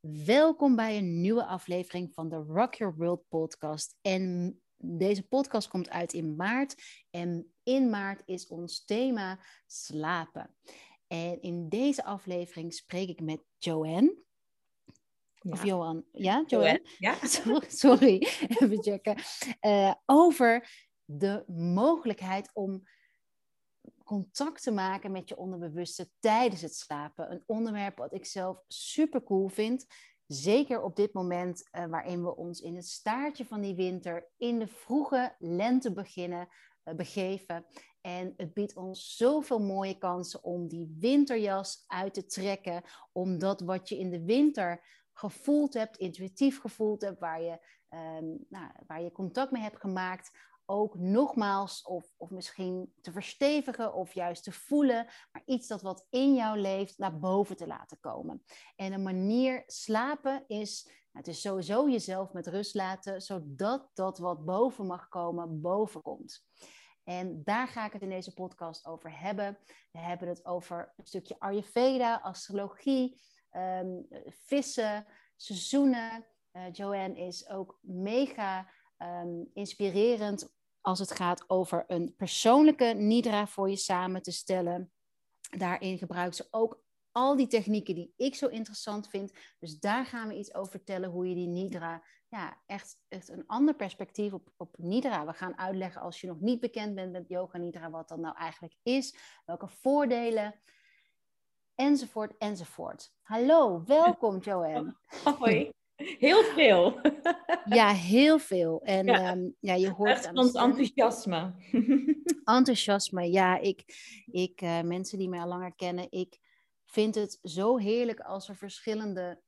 Welkom bij een nieuwe aflevering van de Rock Your World podcast. En deze podcast komt uit in maart. En in maart is ons thema slapen. En in deze aflevering spreek ik met Joanne. Ja. Of Johan. Ja, Joanne? Ja. Sorry, even checken. Uh, over de mogelijkheid om contact te maken met je onderbewuste tijdens het slapen. Een onderwerp wat ik zelf super cool vind. Zeker op dit moment uh, waarin we ons in het staartje van die winter in de vroege lente beginnen, uh, begeven. En het biedt ons zoveel mooie kansen om die winterjas uit te trekken. Omdat wat je in de winter gevoeld hebt, intuïtief gevoeld hebt, waar je, um, nou, waar je contact mee hebt gemaakt, ook nogmaals of, of misschien te verstevigen of juist te voelen, maar iets dat wat in jou leeft naar boven te laten komen. En een manier slapen is, het is sowieso jezelf met rust laten, zodat dat wat boven mag komen, boven komt. En daar ga ik het in deze podcast over hebben. We hebben het over een stukje Ayurveda, astrologie, um, vissen, seizoenen. Uh, Joanne is ook mega um, inspirerend als het gaat over een persoonlijke nidra voor je samen te stellen. Daarin gebruikt ze ook al die technieken die ik zo interessant vind. Dus daar gaan we iets over vertellen hoe je die nidra, ja, echt, echt een ander perspectief op, op nidra. We gaan uitleggen als je nog niet bekend bent met yoga nidra, wat dat nou eigenlijk is, welke voordelen, enzovoort, enzovoort. Hallo, welkom Joanne. Hoi. Heel veel. ja, heel veel. En ja, um, ja je hoort Echt ons enthousiasme. enthousiasme, ja. Ik, ik uh, mensen die mij al langer kennen, ik vind het zo heerlijk als er verschillende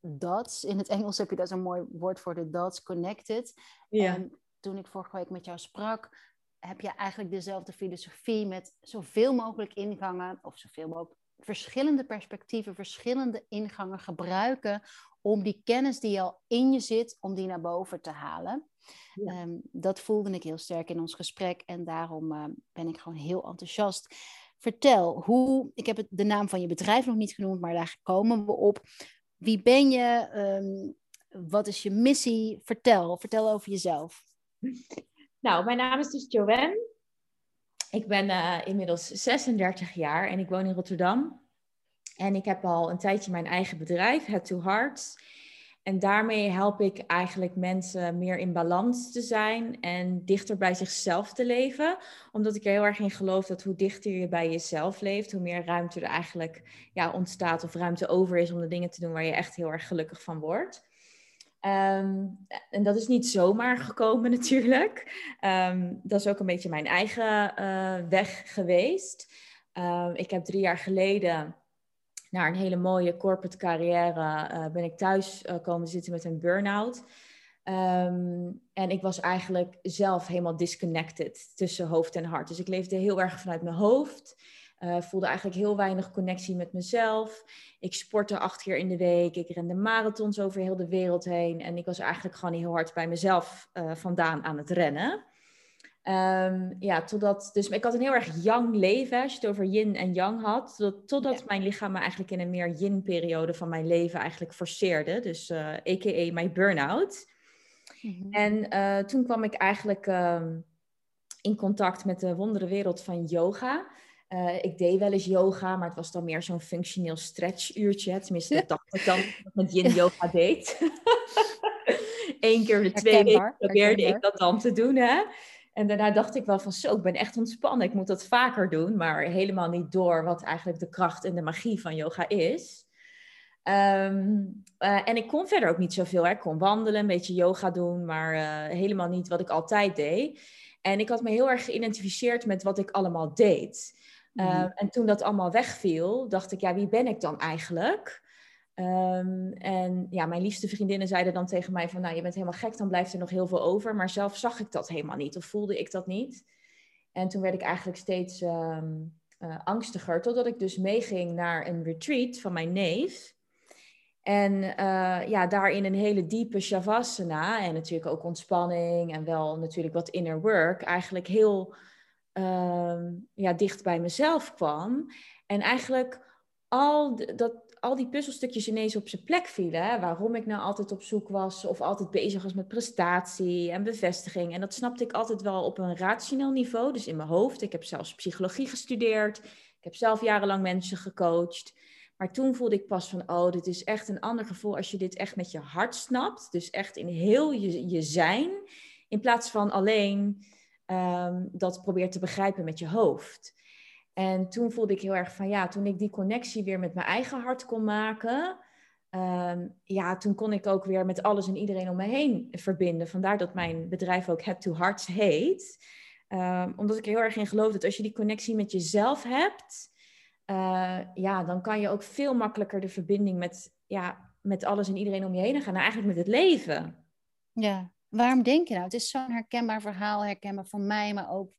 dots, in het Engels heb je daar zo'n mooi woord voor, de dots connected. Ja. En toen ik vorige week met jou sprak, heb je eigenlijk dezelfde filosofie met zoveel mogelijk ingangen, of zoveel mogelijk verschillende perspectieven, verschillende ingangen gebruiken om die kennis die al in je zit, om die naar boven te halen. Ja. Um, dat voelde ik heel sterk in ons gesprek en daarom uh, ben ik gewoon heel enthousiast. Vertel, hoe, ik heb het, de naam van je bedrijf nog niet genoemd, maar daar komen we op. Wie ben je? Um, wat is je missie? Vertel, vertel over jezelf. Nou, mijn naam is dus Joanne. Ik ben uh, inmiddels 36 jaar en ik woon in Rotterdam. En ik heb al een tijdje mijn eigen bedrijf, Head to Heart. En daarmee help ik eigenlijk mensen meer in balans te zijn en dichter bij zichzelf te leven. Omdat ik er heel erg in geloof dat hoe dichter je bij jezelf leeft, hoe meer ruimte er eigenlijk ja, ontstaat of ruimte over is om de dingen te doen waar je echt heel erg gelukkig van wordt. Um, en dat is niet zomaar gekomen natuurlijk. Um, dat is ook een beetje mijn eigen uh, weg geweest. Um, ik heb drie jaar geleden naar een hele mooie corporate carrière uh, ben ik thuis uh, komen zitten met een burn-out. En ik was eigenlijk zelf helemaal disconnected tussen hoofd en hart. Dus ik leefde heel erg vanuit mijn hoofd. Uh, voelde eigenlijk heel weinig connectie met mezelf. Ik sportte acht keer in de week. Ik rende marathons over heel de wereld heen. En ik was eigenlijk gewoon heel hard bij mezelf vandaan aan het rennen. Um, ja, totdat, dus ik had een heel erg yang leven, als je het over yin en yang had. Totdat, totdat mijn lichaam me eigenlijk in een meer yin-periode van mijn leven eigenlijk forceerde. Dus uh, eh, a.k.a. mijn burn-out. Mm-hmm. En toen kwam ik eigenlijk um, in contact met de wondere wereld van yoga. Uh, ik deed wel eens yoga, maar het was dan meer zo'n functioneel stretchuurtje. Tenminste, dat dacht ik dan met yin yoga deed. Eén keer de twee weken probeerde ik dat dan te doen, hè. En daarna dacht ik wel van zo, ik ben echt ontspannen. Ik moet dat vaker doen, maar helemaal niet door wat eigenlijk de kracht en de magie van yoga is. Um, uh, en ik kon verder ook niet zoveel. Hè. Ik kon wandelen, een beetje yoga doen, maar uh, helemaal niet wat ik altijd deed. En ik had me heel erg geïdentificeerd met wat ik allemaal deed. Mm. Uh, en toen dat allemaal wegviel, dacht ik, ja, wie ben ik dan eigenlijk? Um, en ja, mijn liefste vriendinnen zeiden dan tegen mij van, nou, je bent helemaal gek, dan blijft er nog heel veel over. Maar zelf zag ik dat helemaal niet of voelde ik dat niet. En toen werd ik eigenlijk steeds um, uh, angstiger, totdat ik dus meeging naar een retreat van mijn neef. En uh, ja, daarin een hele diepe shavasana en natuurlijk ook ontspanning en wel natuurlijk wat inner work, eigenlijk heel um, ja, dicht bij mezelf kwam. En eigenlijk al dat, al die puzzelstukjes ineens op zijn plek vielen. Hè? Waarom ik nou altijd op zoek was of altijd bezig was met prestatie en bevestiging. En dat snapte ik altijd wel op een rationeel niveau, dus in mijn hoofd. Ik heb zelfs psychologie gestudeerd. Ik heb zelf jarenlang mensen gecoacht. Maar toen voelde ik pas van, oh, dit is echt een ander gevoel als je dit echt met je hart snapt. Dus echt in heel je, je zijn, in plaats van alleen ehm, dat probeert te begrijpen met je hoofd. En toen voelde ik heel erg van, ja, toen ik die connectie weer met mijn eigen hart kon maken, um, ja, toen kon ik ook weer met alles en iedereen om me heen verbinden. Vandaar dat mijn bedrijf ook Head to Hearts heet. Um, omdat ik heel erg in geloof dat als je die connectie met jezelf hebt, uh, ja, dan kan je ook veel makkelijker de verbinding met, ja, met alles en iedereen om je heen gaan. Nou, eigenlijk met het leven. Ja, waarom denk je nou? Het is zo'n herkenbaar verhaal, herkenbaar voor mij, maar ook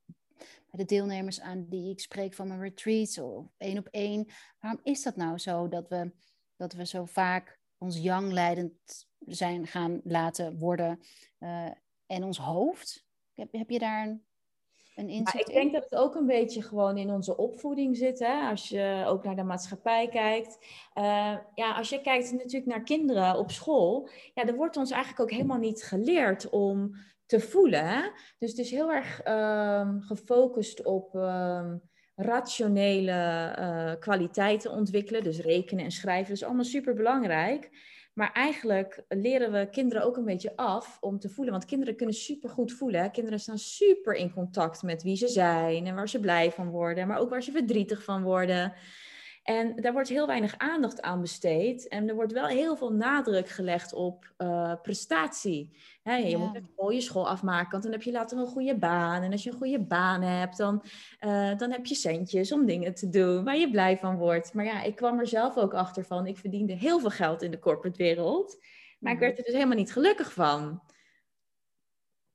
bij de deelnemers aan die ik spreek van mijn retreats of één op één. Waarom is dat nou zo dat we, dat we zo vaak ons yang leidend zijn gaan laten worden uh, en ons hoofd? Heb, heb je daar een maar ik denk dat het ook een beetje gewoon in onze opvoeding zit. Hè? Als je ook naar de maatschappij kijkt. Uh, ja, als je kijkt natuurlijk naar kinderen op school. Ja, er wordt ons eigenlijk ook helemaal niet geleerd om te voelen. Hè? Dus het is heel erg um, gefocust op um, rationele uh, kwaliteiten ontwikkelen. Dus rekenen en schrijven. Dat is allemaal super belangrijk. Maar eigenlijk leren we kinderen ook een beetje af om te voelen. Want kinderen kunnen super goed voelen. Kinderen staan super in contact met wie ze zijn en waar ze blij van worden, maar ook waar ze verdrietig van worden. En daar wordt heel weinig aandacht aan besteed. En er wordt wel heel veel nadruk gelegd op uh, prestatie. je moet een mooie school afmaken, want dan heb je later een goede baan. En als je een goede baan hebt, dan, uh, dan heb je centjes om dingen te doen waar je blij van wordt. Maar ja, ik kwam er zelf ook achter van. Ik verdiende heel veel geld in de corporate wereld. Maar ik mhm. werd er dus helemaal niet gelukkig van.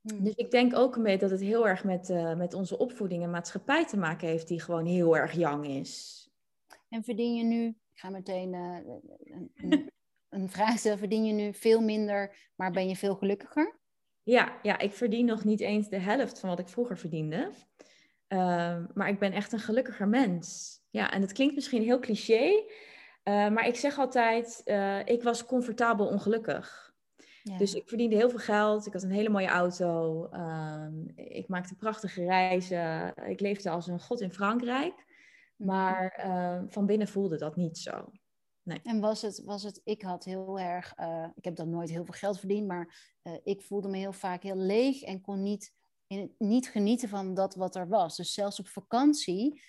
Mhm. Dus ik denk ook een beetje dat het heel erg met, uh, met onze opvoeding en maatschappij te maken heeft, die gewoon heel erg jong is. En verdien je nu, ik ga meteen uh, een, een, vraag stellen, verdien je nu veel minder, maar ben je veel gelukkiger? Ja, ja, ik verdien nog niet eens de helft van wat ik vroeger verdiende. Uh, maar ik ben echt een gelukkiger mens. Ja, en het klinkt misschien heel cliché, uh, maar ik zeg altijd, uh, ik was comfortabel ongelukkig. Ja. Dus ik verdiende heel veel geld, ik had een hele mooie auto, uh, ik maakte prachtige reizen, ik leefde als een god in Frankrijk. Mhm. Maar uh, van binnen voelde dat niet zo. Nee. En was het, was het, ik had heel erg, uh, ik heb dan nooit heel veel geld verdiend, maar uh, ik voelde me heel vaak heel leeg en kon niet, in, niet genieten van dat wat er was. Dus zelfs op vakantie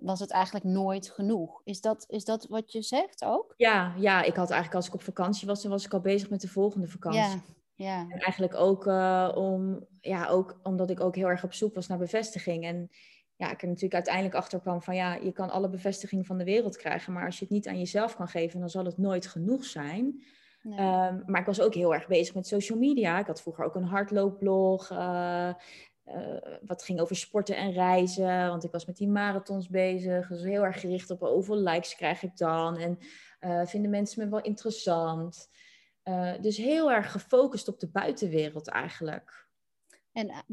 was het eigenlijk nooit genoeg. Is dat, is dat wat je zegt ook? Ja, ja, ik had eigenlijk als ik op vakantie was, dan was ik al bezig met de volgende vakantie. Ja. Ja. En eigenlijk ook, om, ja, ook omdat ik ook heel erg op zoek was naar bevestiging. En ja, ik er natuurlijk uiteindelijk achter kwam van ja, je kan alle bevestiging van de wereld krijgen, maar als je het niet aan jezelf kan geven, dan zal het nooit genoeg zijn. Ehm, maar ik was ook heel erg bezig met social media. Ik had vroeger ook een hardloopblog. Uh, wat ging over sporten en reizen. Want ik was met die marathons bezig. Dus heel erg gericht op hoeveel likes krijg ik dan. En uh, vinden mensen me wel interessant. dus heel erg gefocust op de buitenwereld eigenlijk. En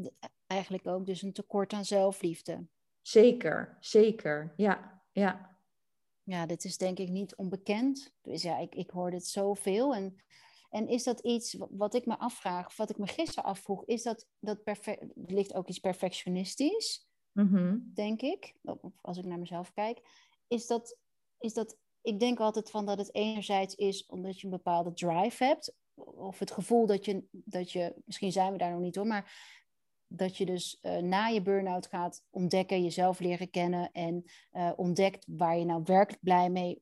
eigenlijk ook dus een tekort aan zelfliefde. Zeker, zeker. Ja, ja. Ja, dit is denk ik niet onbekend. Dus ja, ik, ik hoor dit zoveel. En, en is dat iets wat ik me afvraag, wat ik me gisteren afvroeg, is dat, dat perfect, ligt ook iets perfectionistisch, mm denk ik, als ik naar mezelf kijk. Is dat, is dat, ik denk altijd van dat het enerzijds is omdat je een bepaalde drive hebt, of het gevoel dat je, dat je, misschien zijn we daar nog niet hoor, maar dat je dus uh, na je burn-out gaat ontdekken, jezelf leren kennen en uh, ontdekt waar je nou werkelijk blij mee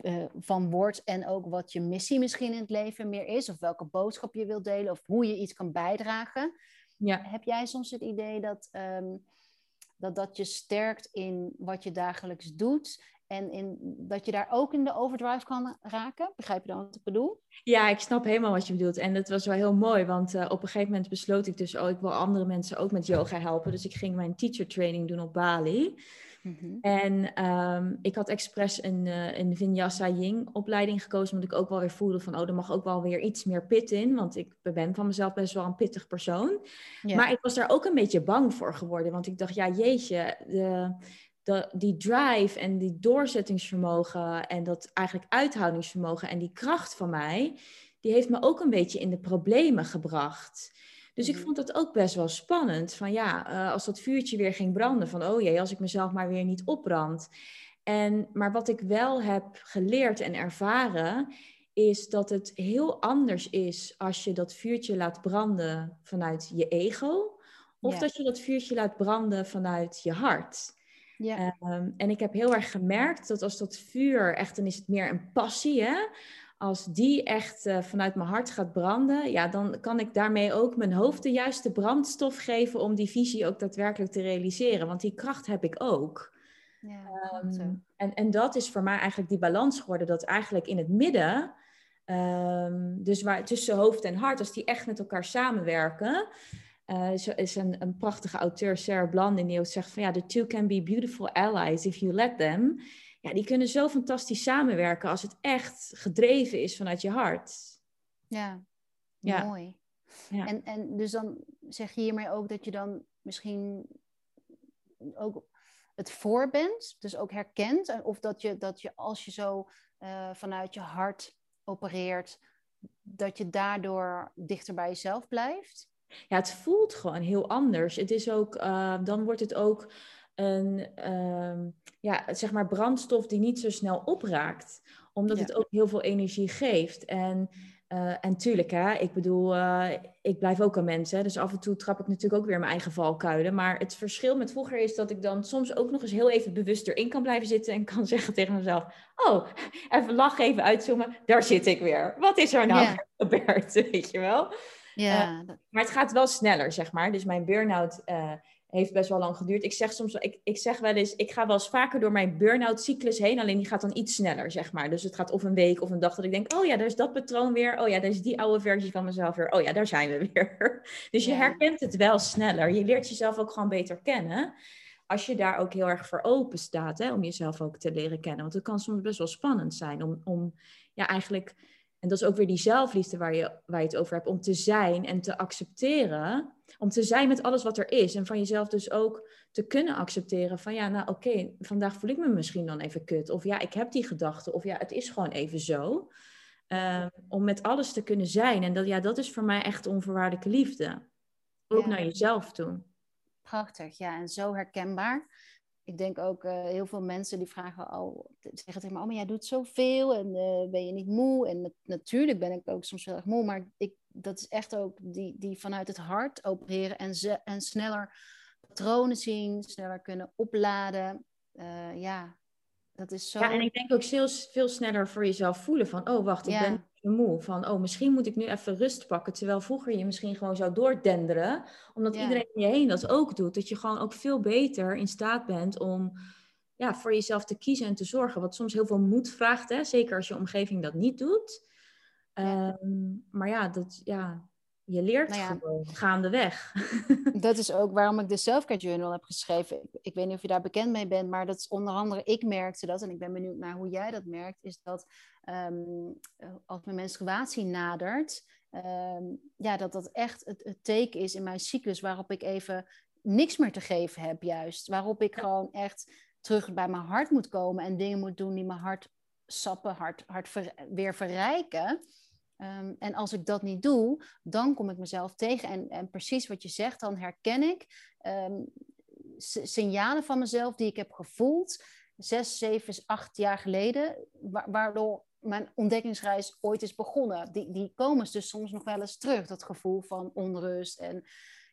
uh, van wordt en ook wat je missie misschien in het leven meer is, of welke boodschap je wilt delen, of hoe je iets kan bijdragen. Ja. Heb jij soms het idee dat, um, dat dat je sterkt in wat je dagelijks doet en in, dat je daar ook in de overdrive kan raken. Begrijp je dan wat ik bedoel? Ja, ik snap helemaal wat je bedoelt. En dat was wel heel mooi, want uh, op een gegeven moment besloot ik dus, oh, ik wil andere mensen ook met yoga helpen. Dus ik ging mijn teacher training doen op Bali. Mm-hmm. En um, ik had expres een, uh, een Vinyasa Ying opleiding gekozen, omdat ik ook wel weer voelde van, oh, er mag ook wel weer iets meer pit in, want ik ben van mezelf best wel een pittig persoon. Maar ik was daar ook een beetje bang voor geworden, want ik dacht, ja, jeetje, de, de, die drive en die doorzettingsvermogen en dat eigenlijk uithoudingsvermogen en die kracht van mij, die heeft me ook een beetje in de problemen gebracht. Dus ik mhm. vond dat ook best wel spannend. Van ja, eh, als dat vuurtje weer ging branden, van oh jee, als ik mezelf maar weer niet opbrand. En, maar wat ik wel heb geleerd en ervaren, is dat het heel anders is als je dat vuurtje laat branden vanuit je ego, of dat je dat vuurtje laat branden vanuit je hart. Ja. Ehm, en ik heb heel erg gemerkt dat als dat vuur echt, dan is het meer een passie, hè? als die echt uh, vanuit mijn hart gaat branden, ja, dan kan ik daarmee ook mijn hoofd de juiste brandstof geven om die visie ook daadwerkelijk te realiseren. Want die kracht heb ik ook. Ja, um, en, en dat is voor mij eigenlijk die balans geworden, dat eigenlijk in het midden, um, dus waar, tussen hoofd en hart, als die echt met elkaar samenwerken, uh, is een, een prachtige auteur, Sarah Blandin, die ook zegt van ja, the two can be beautiful allies if you let them ja, die kunnen zo fantastisch samenwerken als het echt gedreven is vanuit je hart. Ja, ja. mooi. Ja. En, en dus dan zeg je hiermee ook dat je dan misschien ook het voor bent, dus ook herkent, of dat je, dat je als je zo uh, vanuit je hart opereert, dat je daardoor dichter bij jezelf blijft? Ja, het voelt gewoon heel anders. Het is ook, uh, dan wordt het ook een um, ja, zeg maar brandstof die niet zo snel opraakt. Omdat het ook heel veel energie geeft. En, uh, en tuurlijk, hè, ik bedoel, uh, ik blijf ook een mens. Hè, dus af en toe trap ik natuurlijk ook weer mijn eigen valkuilen. Maar het verschil met vroeger is dat ik dan soms ook nog eens heel even bewust erin kan blijven zitten. En kan zeggen tegen mezelf, oh, even lachen, even uitzoomen. Daar zit ik weer. Wat is er nou gebeurd, weet je wel? Ja. Uh, maar het gaat wel sneller, zeg maar. Dus mijn burn-out heeft best wel lang geduurd. Ik zeg soms, ik, ik zeg wel eens, ik ga wel eens vaker door mijn burn-out cyclus heen, alleen die gaat dan iets sneller, zeg maar. Dus het gaat of een week of een dag dat ik denk, oh ja, daar is dat patroon weer. Oh ja, daar is die oude versie van mezelf weer. Oh ja, daar zijn we weer. Dus je herkent het wel sneller. Je leert jezelf ook gewoon beter kennen. Als je daar ook heel erg voor open staat, hè, om jezelf ook te leren kennen. Want het kan soms best wel spannend zijn om, om ja, eigenlijk, en dat is ook weer die zelfliefde waar je, waar je het over hebt, om te zijn en te accepteren om te zijn met alles wat er is. En van jezelf dus ook te kunnen accepteren van ja, nou oké, vandaag voel ik me misschien dan even kut. Of ja, ik heb die gedachte. Of ja, het is gewoon even zo. Um, om met alles te kunnen zijn. En dat, ja, dat is voor mij echt onvoorwaardelijke liefde. Ook naar jezelf toe. Prachtig, ja. En zo herkenbaar. Ik denk ook uh, heel veel mensen die vragen al, zeggen tegen me, oh maar jij doet zoveel en uh, ben je niet moe? En natuurlijk ben ik ook soms heel erg moe, maar ik dat is echt ook die, die vanuit het hart opereren en, en sneller patronen zien, sneller kunnen opladen. Uh, ja, dat is zo. Ja, en ik denk ook veel, veel sneller voor jezelf voelen van, oh wacht, ik ben moe. Van, oh, misschien moet ik nu even rust pakken. Terwijl vroeger je misschien gewoon zou doordenderen. Omdat iedereen om je heen dat ook doet. Dat je gewoon ook veel beter in staat bent om ja, voor jezelf te kiezen en te zorgen. Wat soms heel veel moed vraagt, hè? zeker als je omgeving dat niet doet. Ehm, maar ja, dat, ja, je leert nou ja, gewoon gaandeweg. Dat is ook waarom ik de Selfcare Journal heb geschreven. Ik, ik, weet niet of je daar bekend mee bent, maar dat is onder andere, ik merkte dat, en ik ben benieuwd naar hoe jij dat merkt, is dat um, als mijn menstruatie nadert, ehm, ja, dat dat echt het, het teken is in mijn cyclus waarop ik even niks meer te geven heb, juist. Waarop ik gewoon echt terug bij mijn hart moet komen en dingen moet doen die mijn hart sappen, hart, hart weer verrijken. Ehm, en als ik dat niet doe, dan kom ik mezelf tegen. En, en precies wat je zegt, dan herken ik um, signalen van mezelf die ik heb gevoeld zes, zeven, acht jaar geleden, waardoor mijn ontdekkingsreis ooit is begonnen. Die, die komen dus soms nog wel eens terug, dat gevoel van onrust en,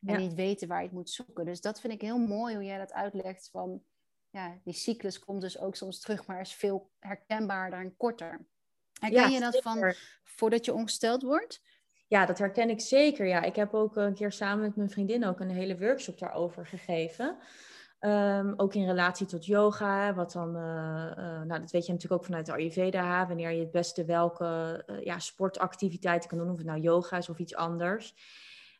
en niet weten waar je het moet zoeken. Dus dat vind ik heel mooi hoe jij dat uitlegt van, ja, die cyclus komt dus ook soms terug, maar is veel herkenbaarder en korter. Herken je dat van voordat je ongesteld wordt? Ja, dat herken ik zeker. Ja, ik heb ook een keer samen met mijn vriendin ook een hele workshop daarover gegeven. Ehm, ook in relatie tot yoga, wat dan, uh, uh, nou dat weet je natuurlijk ook vanuit de Ayurveda, wanneer je het beste welke uh, ja, sportactiviteiten kan doen, of het nou yoga is of iets anders.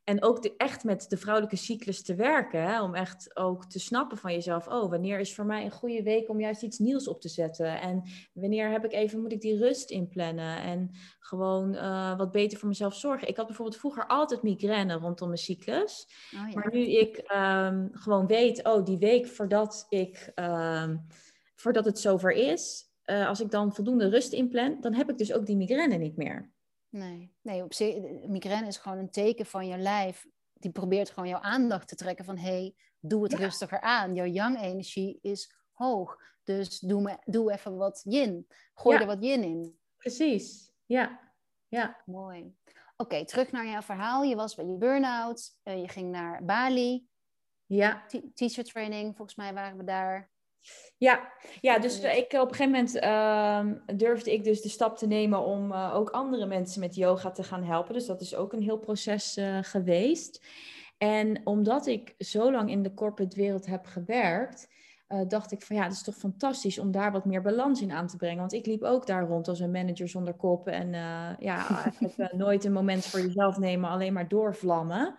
En ook de, echt met de vrouwelijke cyclus te werken. Hè? Om echt ook te snappen van jezelf. Oh, wanneer is voor mij een goede week om juist iets nieuws op te zetten? En wanneer heb ik even, moet ik die rust inplannen? En gewoon uh, wat beter voor mezelf zorgen. Ik had bijvoorbeeld vroeger altijd migraine rondom mijn cyclus. Oh, ja. Maar nu ik um, gewoon weet, oh, die week voordat, ik, um, voordat het zover is. Uh, als ik dan voldoende rust inplan, dan heb ik dus ook die migraine niet meer. Nee, nee op zich, migraine is gewoon een teken van je lijf. Die probeert gewoon jouw aandacht te trekken van... hey, doe het rustiger aan. Jouw yang-energie is hoog. Dus doe, me, doe even wat yin. Gooi er wat yin in. Precies, ja. ja. Mooi. Oké, terug naar jouw verhaal. Je was bij je burn-out. Uh, je ging naar Bali. Ja. teacher training, volgens mij waren we daar. Ja, ja dus ik, op een gegeven moment uh, durfde ik dus de stap te nemen om uh, ook andere mensen met yoga te gaan helpen. Dus dat is ook een heel proces uh, geweest. En omdat ik zo lang in de corporate wereld heb gewerkt, dacht ik van ja, het is toch fantastisch om daar wat meer balans in aan te brengen. Want ik liep ook daar rond als een manager zonder kop en ja, nooit een moment voor jezelf nemen, alleen maar doorvlammen.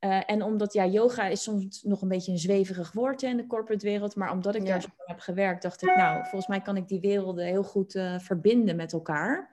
Uh, en omdat ja, yoga is soms nog een beetje een zweverig woord in de corporate wereld. Maar omdat ik daar zo heb gewerkt, dacht ik, nou, volgens mij kan ik die werelden heel goed uh, verbinden met elkaar.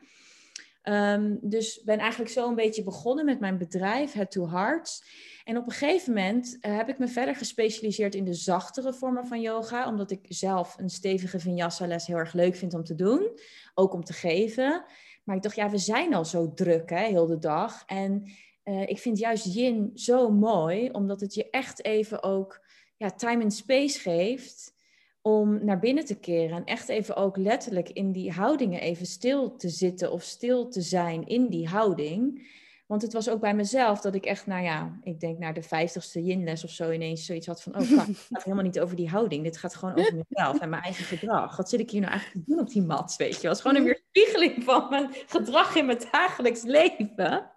Um, dus ben eigenlijk zo een beetje begonnen met mijn bedrijf, Head to Hearts. En op een gegeven moment uh, heb ik me verder gespecialiseerd in de zachtere vormen van yoga. Omdat ik zelf een stevige vinyasa les heel erg leuk vind om te doen. Ook om te geven. Maar ik dacht, ja, we zijn al zo druk, hè, heel de dag. En uh, ik vind juist yin zo mooi, omdat het je echt even ook ja, time en space geeft om naar binnen te keren. En echt even ook letterlijk in die houdingen even stil te zitten of stil te zijn in die houding. Want het was ook bij mezelf dat ik echt, nou ja, ik denk naar de vijftigste yinles of zo ineens zoiets had van, oh, het gaat helemaal niet over die houding. Dit gaat gewoon over mezelf en mijn eigen gedrag. Wat zit ik hier nou eigenlijk te doen op die mat, weet je? Het was gewoon een weerspiegeling van mijn gedrag in mijn dagelijks leven.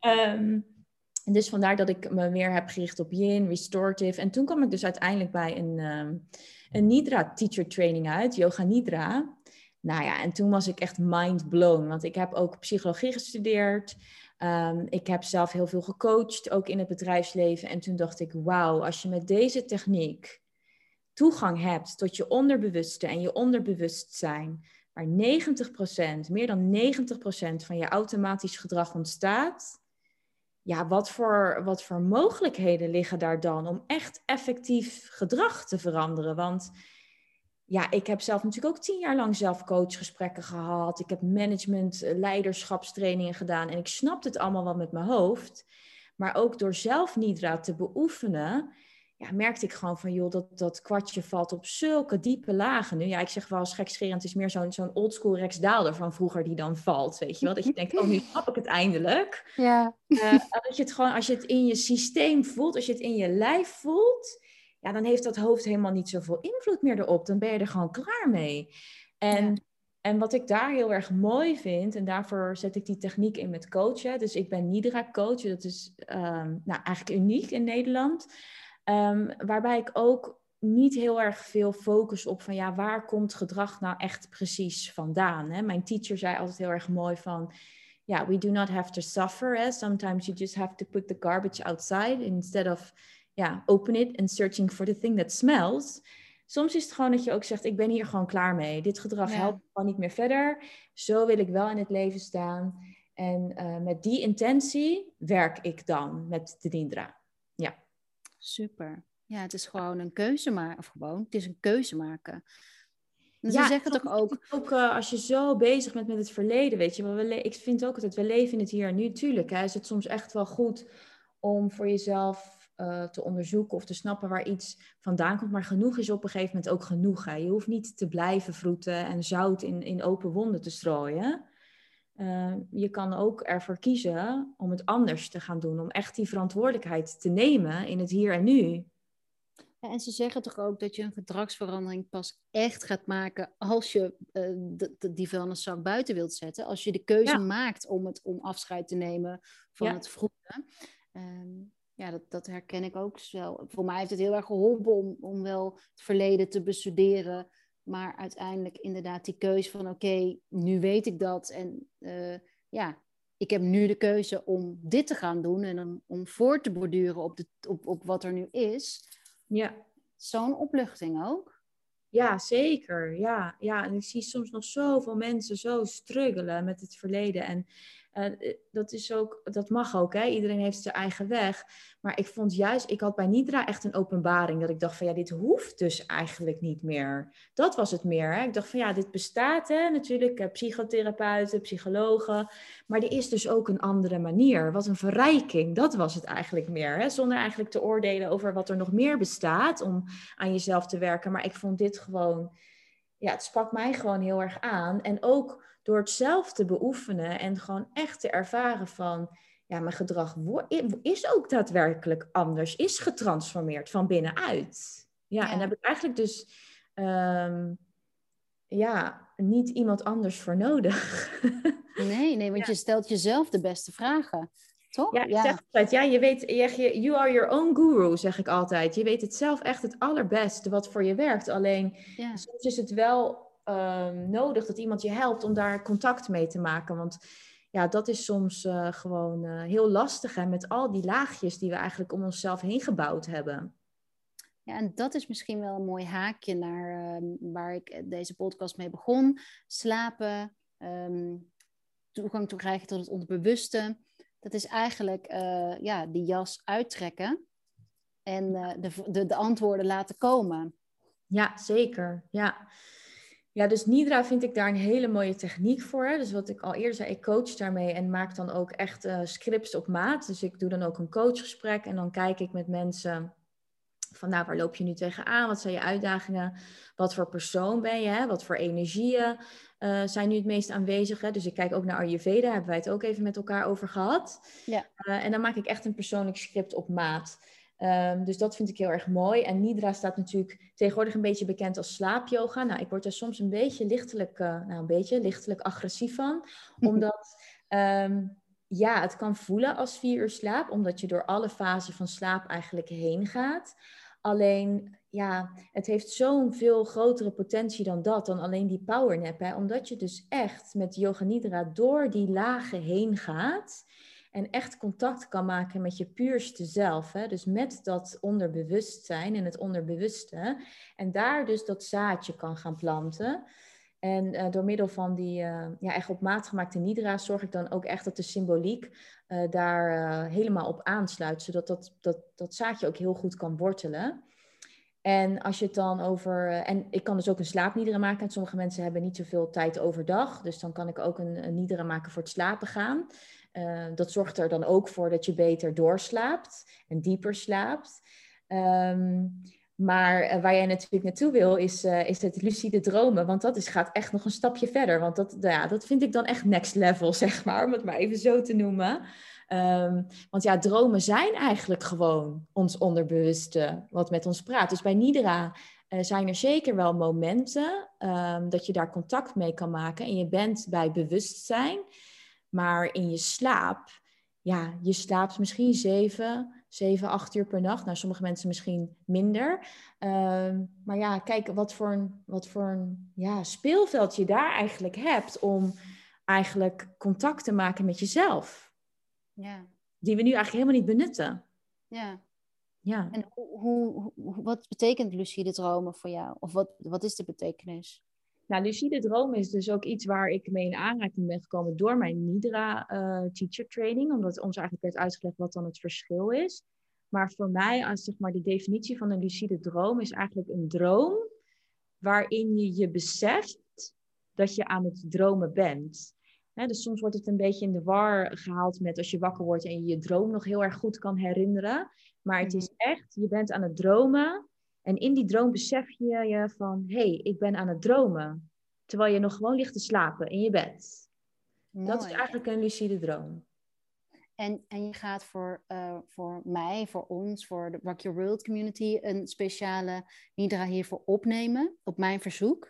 Um, en dus vandaar dat ik me meer heb gericht op yin, restorative. En toen kwam ik dus uiteindelijk bij een, um, een Nidra teacher training uit, Yoga Nidra. Nou ja, en toen was ik echt mind blown, want ik heb ook psychologie gestudeerd. Um, ik heb zelf heel veel gecoacht, ook in het bedrijfsleven. En toen dacht ik, wauw, als je met deze techniek toegang hebt tot je onderbewuste en je onderbewustzijn, waar 90%, meer dan 90% van je automatisch gedrag ontstaat, ja, wat voor, wat voor mogelijkheden liggen daar dan om echt effectief gedrag te veranderen? Want ja, ik heb zelf natuurlijk ook tien jaar lang zelf coachgesprekken gehad. Ik heb management, eh, leiderschapstrainingen gedaan en ik snapte het allemaal wel met mijn hoofd. Maar ook door zelf te beoefenen, ja, merkte ik gewoon van, joh, dat, dat kwartje valt op zulke diepe lagen nu. Ja, ik zeg wel eens gekscherend, het is meer zo'n zo'n oldschool Rex Daalder van vroeger die dan valt, weet je wel. Dat je denkt, oh, nu snap ik het eindelijk. Ja. Uh, dat je het gewoon, als je het in je systeem voelt, als je het in je lijf voelt, ja, dan heeft dat hoofd helemaal niet zoveel invloed meer erop. Dan ben je er gewoon klaar mee. En, en wat ik daar heel erg mooi vind, en daarvoor zet ik die techniek in met coachen. Dus ik ben Nidra coach, dat is um, nou, eigenlijk uniek in Nederland. Um, waarbij ik ook niet heel erg veel focus op van ja, waar komt gedrag nou echt precies vandaan? Hè? Mijn teacher zei altijd heel erg mooi van ja, we do not have to suffer. Hè? Sometimes you just have to put the garbage outside instead of ja, open it and searching for the thing that smells. Soms is het gewoon dat je ook zegt, ik ben hier gewoon klaar mee. Dit gedrag helpt gewoon niet meer verder. Zo wil ik wel in het leven staan. En uh, met die intentie werk ik dan met de Nindra. Super. Ja, het is gewoon een keuze maken. Of gewoon, het is een keuze maken. Ja, ze zeggen toch ook... ook uh, als je zo bezig bent met het verleden, weet je. we ik vind ook altijd, we leven in het hier en nu. Tuurlijk hè, is het soms echt wel goed om voor jezelf uh, te onderzoeken of te snappen waar iets vandaan komt. Maar genoeg is op een gegeven moment ook genoeg. Hè. Je hoeft niet te blijven vroeten en zout in, in open wonden te strooien. Uh, je kan ook ervoor kiezen om het anders te gaan doen. Om echt die verantwoordelijkheid te nemen in het hier en nu. Ja, en ze zeggen toch ook dat je een gedragsverandering pas echt gaat maken als je uh, de, die vuilniszak buiten wilt zetten. Als je de keuze maakt om, het, om afscheid te nemen van het vroege. Ehm, ja, dat, dat herken ik ook wel. Voor mij heeft het heel erg geholpen om, om wel het verleden te bestuderen. Maar uiteindelijk inderdaad die keuze van oké, nu weet ik dat. En uh, ja, ik heb nu de keuze om dit te gaan doen en om, om voor te borduren op, de, op, op wat er nu is. Ja. Zo'n opluchting ook. Ja, zeker. Ja, ja, en ik zie soms nog zoveel mensen zo struggelen met het verleden. En uh, dat, is ook, dat mag ook, hè? iedereen heeft zijn eigen weg. Maar ik vond juist, ik had bij Nidra echt een openbaring. Dat ik dacht van ja, dit hoeft dus eigenlijk niet meer. Dat was het meer. Hè? Ik dacht van ja, dit bestaat hè? natuurlijk. Uh, psychotherapeuten, psychologen. Maar er is dus ook een andere manier. Wat een verrijking, dat was het eigenlijk meer. Hè? Zonder eigenlijk te oordelen over wat er nog meer bestaat om aan jezelf te werken. Maar ik vond dit gewoon, ja, het sprak mij gewoon heel erg aan. En ook door het zelf te beoefenen en gewoon echt te ervaren van, ja, mijn gedrag is ook daadwerkelijk anders, is getransformeerd van binnenuit. Ja, ja. en daar heb ik eigenlijk dus, ehm, ja, niet iemand anders voor nodig. nee, nee, want je stelt jezelf de beste vragen. Toch? Ja, ik zeg altijd, ja, je weet, je, you are your own guru, zeg ik altijd. Je weet het zelf echt het allerbeste wat voor je werkt. Alleen soms is het wel Ehm, nodig dat iemand je helpt om daar contact mee te maken. Want ja, dat is soms uh, gewoon uh, heel lastig hè, met al die laagjes die we eigenlijk om onszelf heen gebouwd hebben. Ja, en dat is misschien wel een mooi haakje naar uh, waar ik deze podcast mee begon. Slapen, um, toegang te krijgen tot het onderbewuste. Dat is eigenlijk ja, die jas uittrekken en de, de, de antwoorden laten komen. Ja, zeker. Ja. Ja, dus Nidra vind ik daar een hele mooie techniek voor. Dus wat ik al eerder zei, ik coach daarmee en maak dan ook echt uh, scripts op maat. Dus ik doe dan ook een coachgesprek en dan kijk ik met mensen van nou, waar loop je nu tegenaan? Wat zijn je uitdagingen? Wat voor persoon ben je? Hè? Wat voor energieën uh, zijn nu het meest aanwezig? Hè? Dus ik kijk ook naar Ayurveda, hebben wij het ook even met elkaar over gehad. Ja. Uh, en dan maak ik echt een persoonlijk script op maat. Um, dus dat vind ik heel erg mooi. En Nidra staat natuurlijk tegenwoordig een beetje bekend als slaapyoga. Nou, ik word er soms een beetje lichtelijk, uh, nou een beetje lichtelijk agressief van. Omdat, um, ja, het kan voelen als vier uur slaap. Omdat je door alle fasen van slaap eigenlijk heen gaat. Alleen, ja, het heeft zo'n veel grotere potentie dan dat. Dan alleen die powernap. Hè? Omdat je dus echt met yoga nidra door die lagen heen gaat en echt contact kan maken met je puurste zelf. Hè? Dus met dat onderbewustzijn en het onderbewuste. En daar dus dat zaadje kan gaan planten. En uh, door middel van die uh, ja, echt op maat gemaakte nidra's zorg ik dan ook echt dat de symboliek uh, daar helemaal op aansluit. Zodat dat, dat, dat zaadje ook heel goed kan wortelen. En als je het dan over. En ik kan dus ook een slaapniederen maken. En sommige mensen hebben niet zoveel tijd overdag. Dus dan kan ik ook een, een maken voor het slapen gaan. Uh, dat zorgt er dan ook voor dat je beter doorslaapt en dieper slaapt. Um, maar uh, waar jij natuurlijk naartoe wil, is, uh, is het lucide dromen. Want dat is, gaat echt nog een stapje verder. Want dat, ja, dat vind ik dan echt next level, zeg maar. Om het maar even zo te noemen. Um, want ja, dromen zijn eigenlijk gewoon ons onderbewuste wat met ons praat. Dus bij Nidra zijn er zeker wel momenten um, dat je daar contact mee kan maken. En je bent bij bewustzijn. Maar in je slaap, ja, je slaapt misschien zeven, zeven, acht uur per nacht. Nou, sommige mensen misschien minder. Ehm, maar ja, kijk wat voor een, wat voor een ja, speelveld je daar eigenlijk hebt om eigenlijk contact te maken met jezelf. Ja. Die we nu eigenlijk helemaal niet benutten. Ja. Ja. En hoe, hoe, wat betekent lucide dromen voor jou? Of wat, wat is de betekenis? Nou, lucide dromen is dus ook iets waar ik mee in aanraking ben gekomen door mijn Nidra uh, teacher training, omdat ons eigenlijk werd uitgelegd wat dan het verschil is. Maar voor mij, als zeg maar, de definitie van een lucide droom is eigenlijk een droom waarin je je beseft dat je aan het dromen bent. dus soms wordt het een beetje in de war gehaald met als je wakker wordt en je je droom nog heel erg goed kan herinneren. Maar het is mhm. echt, je bent aan het dromen en in die droom besef je je van, hé, hey, ik ben aan het dromen. Terwijl je nog gewoon ligt te slapen in je bed. Dat is eigenlijk een lucide droom. En, en je gaat voor, uh, voor mij, voor ons, voor de Rock Your World community een speciale Nidra hiervoor opnemen, op mijn verzoek.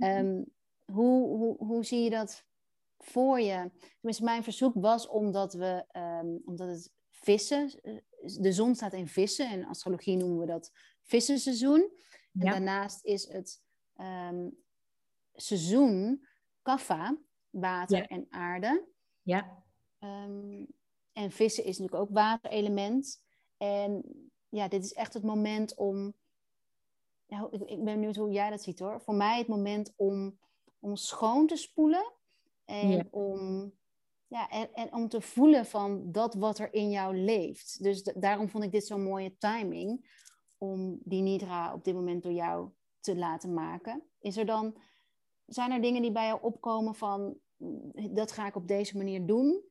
um, hoe, hoe, hoe zie je dat voor je? Tenminste, mijn verzoek was omdat, we, um, omdat het vissen, eh, de zon staat in vissen en in astrologie noemen we dat vissenseizoen. En daarnaast is het um, seizoen kaffa, water en aarde. Ja. Ehm, en vissen is natuurlijk ook waterelement. En ja, dit is echt het moment om. Nou, ik, ik ben benieuwd hoe jij dat ziet hoor. Voor mij het moment om, om schoon te spoelen. En om ja, en, en om te voelen van dat wat er in jou leeft. Dus daarom vond ik dit zo'n mooie timing om die Nidra op dit moment door jou te laten maken. Is er dan, zijn er dingen die bij jou opkomen van dat ga ik op deze manier doen?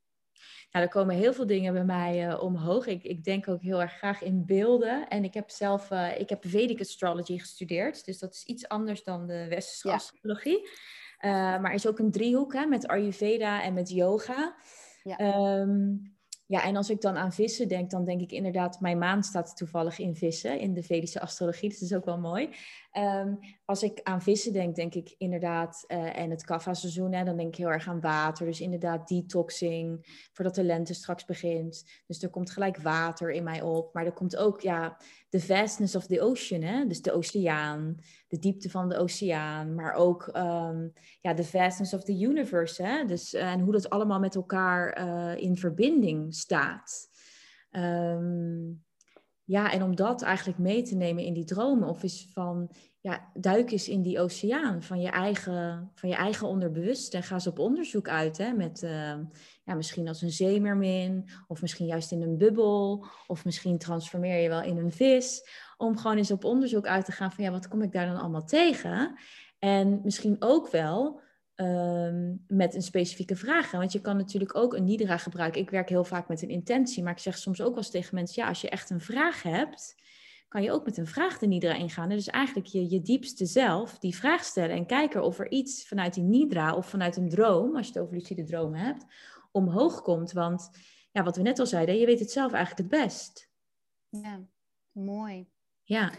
Nou, er komen heel veel dingen bij mij uh, omhoog. Ik, ik denk ook heel erg graag in beelden. En ik heb zelf, uh, ik heb Vedic Astrology gestudeerd. Dus dat is iets anders dan de westerse astrologie. Uh, maar is ook een driehoek hè, met Ayurveda en met yoga. Ja. Ehm, ja, en als ik dan aan vissen denk, dan denk ik inderdaad, mijn maan staat toevallig in vissen, in de Vedische astrologie, dus dat is ook wel mooi. Um, als ik aan vissen denk, denk ik inderdaad, uh, en het kaffa-seizoen, dan denk ik heel erg aan water. Dus inderdaad detoxing, voordat de lente straks begint. Dus er komt gelijk water in mij op. Maar er komt ook, ja, de vastness of the ocean, hè? dus de oceaan, de diepte van de oceaan. Maar ook um, ja, de vastness of the universe, hè? Dus, uh, en hoe dat allemaal met elkaar uh, in verbinding staat. Um, ja, en om dat eigenlijk mee te nemen in die dromen, of is van ja, duik eens in die oceaan van je eigen, van je eigen onderbewust en ga eens op onderzoek uit. Hè, met uh, ja, misschien als een zeemermin, of misschien juist in een bubbel, of misschien transformeer je wel in een vis. Om gewoon eens op onderzoek uit te gaan van ja, wat kom ik daar dan allemaal tegen? En misschien ook wel Um, met een specifieke vraag. Want je kan natuurlijk ook een Nidra gebruiken. Ik werk heel vaak met een intentie, maar ik zeg soms ook wel eens tegen mensen: ja, als je echt een vraag hebt, kan je ook met een vraag de Nidra ingaan. Dus eigenlijk je, je diepste zelf die vraag stellen en kijken of er iets vanuit die Nidra of vanuit een droom, als je het over lucide dromen hebt, omhoog komt. Want ja, wat we net al zeiden, je weet het zelf eigenlijk het best. Ja, mooi. Ja.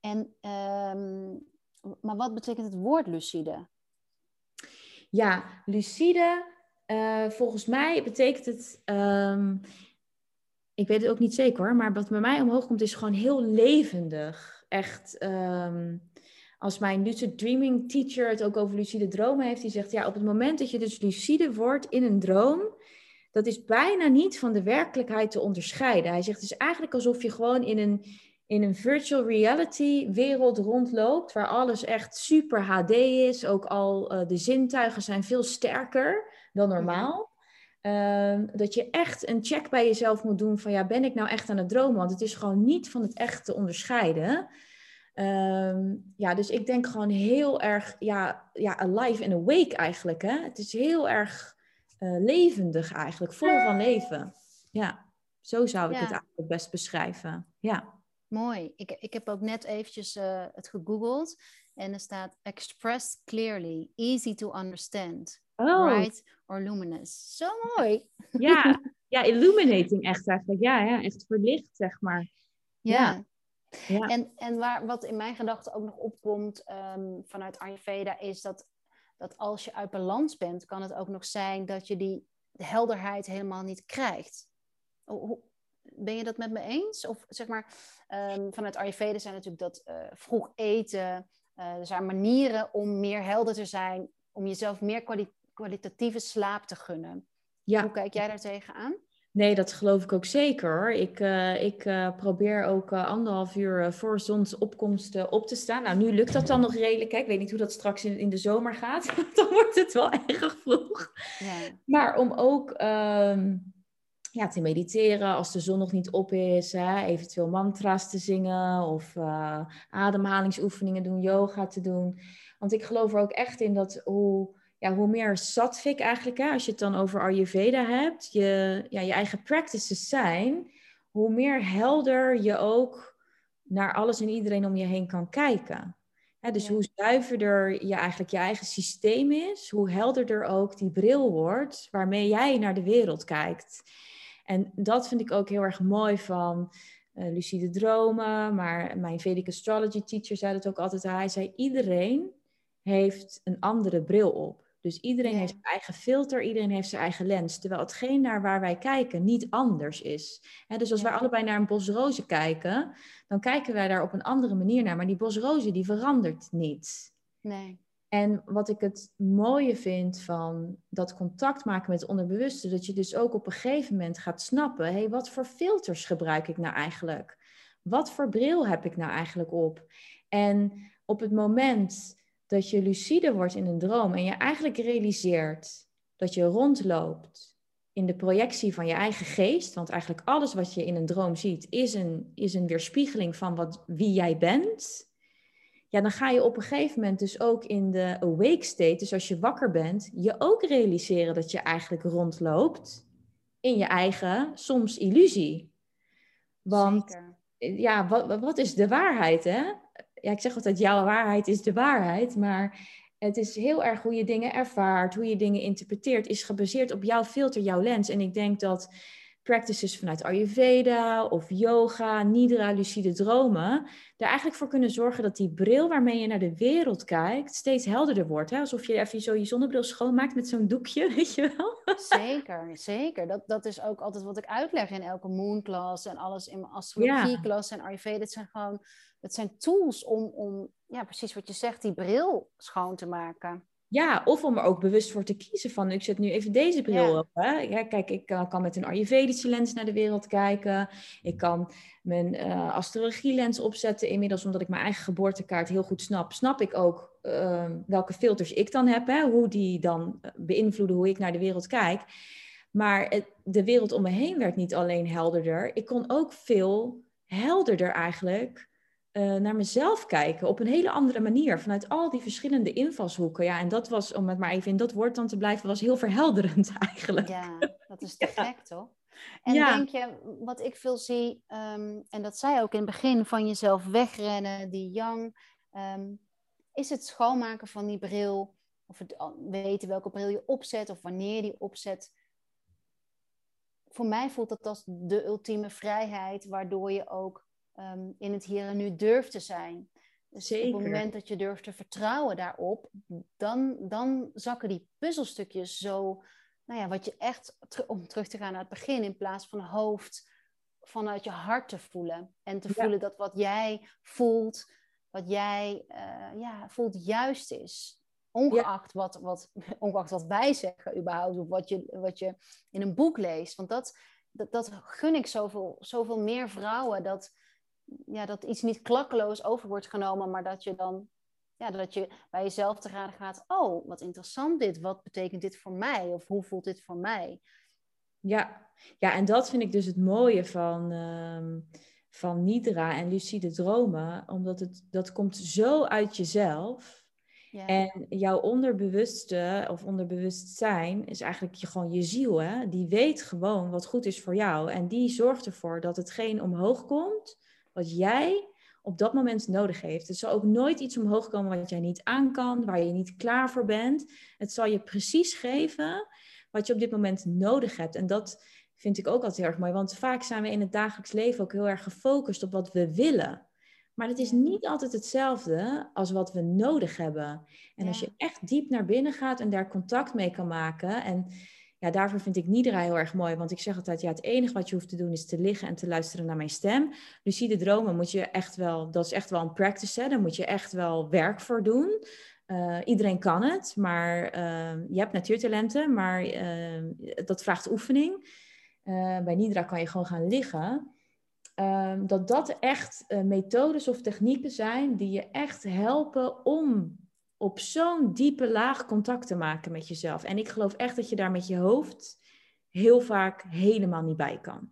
En, um, maar wat betekent het woord lucide? Ja, lucide, uh, volgens mij betekent het, um, ik weet het ook niet zeker hoor, maar wat bij mij omhoog komt is gewoon heel levendig. Echt, um, als mijn lucid dreaming teacher het ook over lucide dromen heeft, die zegt ja, op het moment dat je dus lucide wordt in een droom, dat is bijna niet van de werkelijkheid te onderscheiden. Hij zegt het is eigenlijk alsof je gewoon in een in een virtual reality wereld rondloopt, waar alles echt super HD is. Ook al uh, de zintuigen zijn veel sterker dan normaal. Uh, dat je echt een check bij jezelf moet doen van ja, ben ik nou echt aan het dromen? Want het is gewoon niet van het echt te onderscheiden. Uh, ja, dus ik denk gewoon heel erg, ja, ja alive and awake eigenlijk. Hè? Het is heel erg uh, levendig eigenlijk, vol van leven. Ja, zo zou ik het eigenlijk best beschrijven. Ja. Mooi. Ik, ik heb ook net eventjes uh, het gegoogeld. En er staat expressed clearly, easy to understand, oh. bright or luminous. Zo mooi. Ja, ja illuminating echt eigenlijk. Ja, ja, echt verlicht, zeg maar. Ja. ja. En, en waar, wat in mijn gedachten ook nog opkomt um, vanuit Ayurveda is dat, dat als je uit balans bent, kan het ook nog zijn dat je die helderheid helemaal niet krijgt. Hoe, ben je dat met me eens? Of zeg maar, um, vanuit Ayurveda zijn natuurlijk dat uh, vroeg eten. Uh, er zijn manieren om meer helder te zijn, om jezelf meer kwalitatieve slaap te gunnen. Ja. Hoe kijk jij daar tegenaan? Nee, dat geloof ik ook zeker. Ik, uh, ik uh, probeer ook uh, anderhalf uur voor zonsopkomst op te staan. Nou, nu lukt dat dan nog redelijk. Hè? Ik weet niet hoe dat straks in, in de zomer gaat. dan wordt het wel erg vroeg. Ja. Maar om ook ehm, ja, te mediteren als de zon nog niet op is. Hè? Eventueel mantra's te zingen of uh, ademhalingsoefeningen doen, yoga te doen. Want ik geloof er ook echt in dat hoe, ja, hoe meer satvik eigenlijk, hè, als je het dan over Ayurveda hebt, je, ja, je eigen practices zijn, hoe meer helder je ook naar alles en iedereen om je heen kan kijken. Hè, dus hoe zuiverder je eigenlijk je eigen systeem is, hoe helderder ook die bril wordt waarmee jij naar de wereld kijkt. En dat vind ik ook heel erg mooi van uh, lucide dromen. Maar mijn Vedic astrology teacher zei het ook altijd. Hij zei, iedereen heeft een andere bril op. Dus iedereen heeft zijn eigen filter, iedereen heeft zijn eigen lens. Terwijl hetgeen naar waar wij kijken niet anders is. dus als wij allebei naar een bos rozen kijken, dan kijken wij daar op een andere manier naar. Maar die bos rozen die verandert niet. Nee. En wat ik het mooie vind van dat contact maken met het onderbewuste, dat je dus ook op een gegeven moment gaat snappen, hé, hey, wat voor filters gebruik ik nou eigenlijk? Wat voor bril heb ik nou eigenlijk op? En op het moment dat je lucide wordt in een droom en je eigenlijk realiseert dat je rondloopt in de projectie van je eigen geest, want eigenlijk alles wat je in een droom ziet is een, is een weerspiegeling van wat, wie jij bent ja, dan ga je op een gegeven moment dus ook in de awake state, dus als je wakker bent, je ook realiseren dat je eigenlijk rondloopt in je eigen, soms illusie. Want Zeker. ja, wat, wat is de waarheid, hè? Ja, ik zeg altijd, jouw waarheid is de waarheid, maar het is heel erg hoe je dingen ervaart, hoe je dingen interpreteert, is gebaseerd op jouw filter, jouw lens. En ik denk dat practices vanuit Ayurveda of yoga, nidra, lucide dromen, er eigenlijk voor kunnen zorgen dat die bril waarmee je naar de wereld kijkt steeds helderder wordt. Hè? Alsof je even zo je zonnebril schoonmaakt met zo'n doekje, weet je wel? Zeker, zeker. Dat, dat is ook altijd wat ik uitleg in elke moonclass en alles in mijn astrologieklas en Ayurveda. Het zijn gewoon, het zijn tools om, om, ja, precies wat je zegt, die bril schoon te maken. Ja, of om er ook bewust voor te kiezen van, ik zet nu even deze bril op. Hè? Ja, kijk, ik uh, kan met een Ayurvedische lens naar de wereld kijken. Ik kan mijn uh, astrologielens opzetten. Inmiddels, omdat ik mijn eigen geboortekaart heel goed snap, snap ik ook uh, welke filters ik dan heb. Hè? Hoe die dan eh, beïnvloeden hoe ik naar de wereld kijk. Maar het, de wereld om me heen werd niet alleen helderder. Ik kon ook veel helderder eigenlijk uh, naar mezelf kijken op een hele andere manier. Vanuit al die verschillende invalshoeken. Ja, en dat was, om het maar even in dat woord dan te blijven, was heel verhelderend eigenlijk. Ja, dat is te gek toch? En denk je, wat ik veel zie, um, en dat zei ook in het begin van jezelf wegrennen, die yang, um, is het schoonmaken van die bril, of het weten welke bril je opzet of wanneer je die opzet. Voor mij voelt dat als de ultieme vrijheid, waardoor je ook um, in het hier en nu durft te zijn. Dus Zeker. op het moment dat je durft te vertrouwen daarop, dan, dan zakken die puzzelstukjes zo, nou ja, wat je echt, om terug te gaan naar het begin, in plaats van hoofd, vanuit je hart te voelen. En te voelen dat wat jij voelt, wat jij uh, ja, voelt juist is. Ongeacht, wat, wat, ongeacht wat wij zeggen überhaupt, of wat je, wat je in een boek leest. Want dat, dat, dat gun ik zoveel, zoveel meer vrouwen, dat ja, dat iets niet klakkeloos over wordt genomen, maar dat je dan ja, dat je bij jezelf te raden gaat, oh, wat interessant dit, wat betekent dit voor mij of hoe voelt dit voor mij? Ja, ja en dat vind ik dus het mooie van, uh, van Nidra en lucide dromen, omdat het, dat komt zo uit jezelf. Ja. En jouw onderbewuste of onderbewustzijn is eigenlijk je, gewoon je ziel. Hè? Die weet gewoon wat goed is voor jou. En die zorgt ervoor dat hetgeen omhoog komt, wat jij op dat moment nodig heeft. Het zal ook nooit iets omhoog komen wat jij niet aan kan, waar je niet klaar voor bent. Het zal je precies geven wat je op dit moment nodig hebt. En dat vind ik ook altijd heel erg mooi, want vaak zijn we in het dagelijks leven ook heel erg gefocust op wat we willen. Maar het is niet altijd hetzelfde als wat we nodig hebben. En als je echt diep naar binnen gaat en daar contact mee kan maken en ja, daarvoor vind ik Nidra heel erg mooi. Want ik zeg altijd, ja, het enige wat je hoeft te doen is te liggen en te luisteren naar mijn stem. Lucide dromen moet je echt wel, dat is echt wel een practice. Hè? Daar moet je echt wel werk voor doen. Uh, iedereen kan het, maar uh, je hebt natuurtalenten, maar uh, dat vraagt oefening. bij Nidra kan je gewoon gaan liggen. Ehm, dat dat echt methodes of technieken zijn die je echt helpen om op zo'n diepe laag contact te maken met jezelf. En ik geloof echt dat je daar met je hoofd heel vaak helemaal niet bij kan.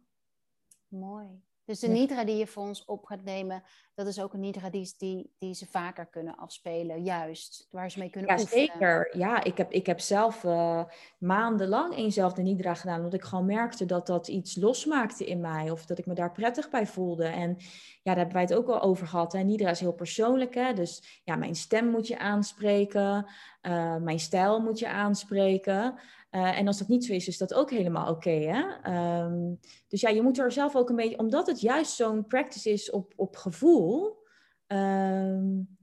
Mooi. Dus de nidra die je voor ons op gaat nemen, dat is ook een nidra die, die, die ze vaker kunnen afspelen, juist. Waar ze mee kunnen ja, Zeker. Ja, ik heb, ik heb zelf uh, maandenlang eenzelfde nidra gedaan, omdat ik gewoon merkte dat dat iets losmaakte in mij. Of dat ik me daar prettig bij voelde. En ja, daar hebben wij het ook al over gehad. Hè. Nidra is heel persoonlijk, hè. Dus ja, mijn stem moet je aanspreken. Uh, mijn stijl moet je aanspreken. Uh, en als dat niet zo is, is dat ook helemaal oké. Um, dus ja, je moet er zelf ook een beetje, omdat het juist zo'n practice is op, op gevoel, um,